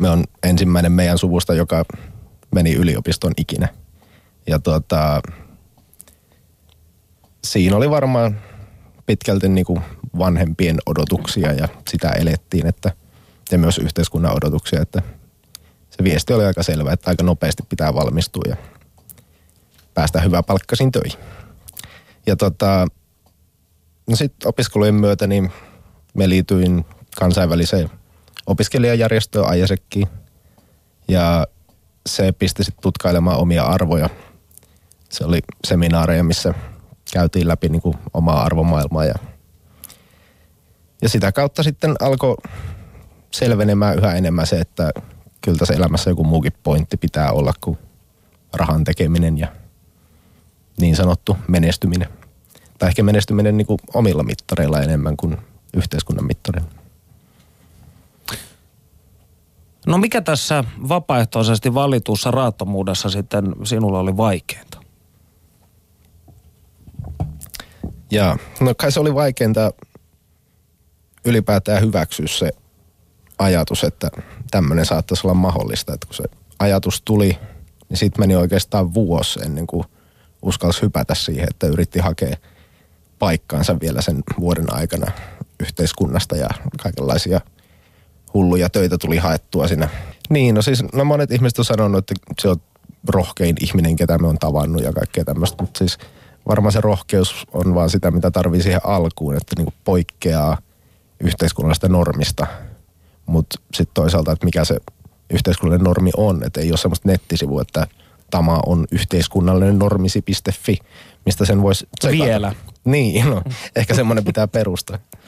me on ensimmäinen meidän suvusta, joka meni yliopiston ikinä. Ja tuota, siinä oli varmaan pitkälti niin kuin vanhempien odotuksia ja sitä elettiin, että, ja myös yhteiskunnan odotuksia, että se viesti oli aika selvä, että aika nopeasti pitää valmistua ja päästä hyvää palkkasin töihin. Ja tota, no sitten opiskelujen myötä niin me liityin kansainväliseen opiskelijajärjestöön Ajasekkiin ja se pisti sitten tutkailemaan omia arvoja. Se oli seminaareja, missä käytiin läpi niin kuin omaa arvomaailmaa ja, ja sitä kautta sitten alkoi selvenemään yhä enemmän se, että kyllä tässä elämässä joku muukin pointti pitää olla kuin rahan tekeminen ja niin sanottu menestyminen. Tai ehkä menestyminen niin kuin omilla mittareilla enemmän kuin yhteiskunnan mittareilla. No mikä tässä vapaaehtoisesti valitussa raattomuudessa sitten sinulla oli vaikeinta? Ja no kai se oli vaikeinta ylipäätään hyväksyä se ajatus, että tämmöinen saattaisi olla mahdollista. Että kun se ajatus tuli, niin sitten meni oikeastaan vuosi ennen kuin uskalsi hypätä siihen, että yritti hakea paikkaansa vielä sen vuoden aikana yhteiskunnasta ja kaikenlaisia hulluja töitä tuli haettua siinä. Niin, no siis no monet ihmiset on sanonut, että se on rohkein ihminen, ketä me on tavannut ja kaikkea tämmöistä, mutta siis varmaan se rohkeus on vaan sitä, mitä tarvii siihen alkuun, että niinku poikkeaa yhteiskunnallisesta normista. Mutta sitten toisaalta, että mikä se yhteiskunnallinen normi on, että ei ole semmoista nettisivu, että tämä on yhteiskunnallinen normisi.fi, mistä sen voisi Vielä. Niin, no, ehkä semmoinen pitää perustaa.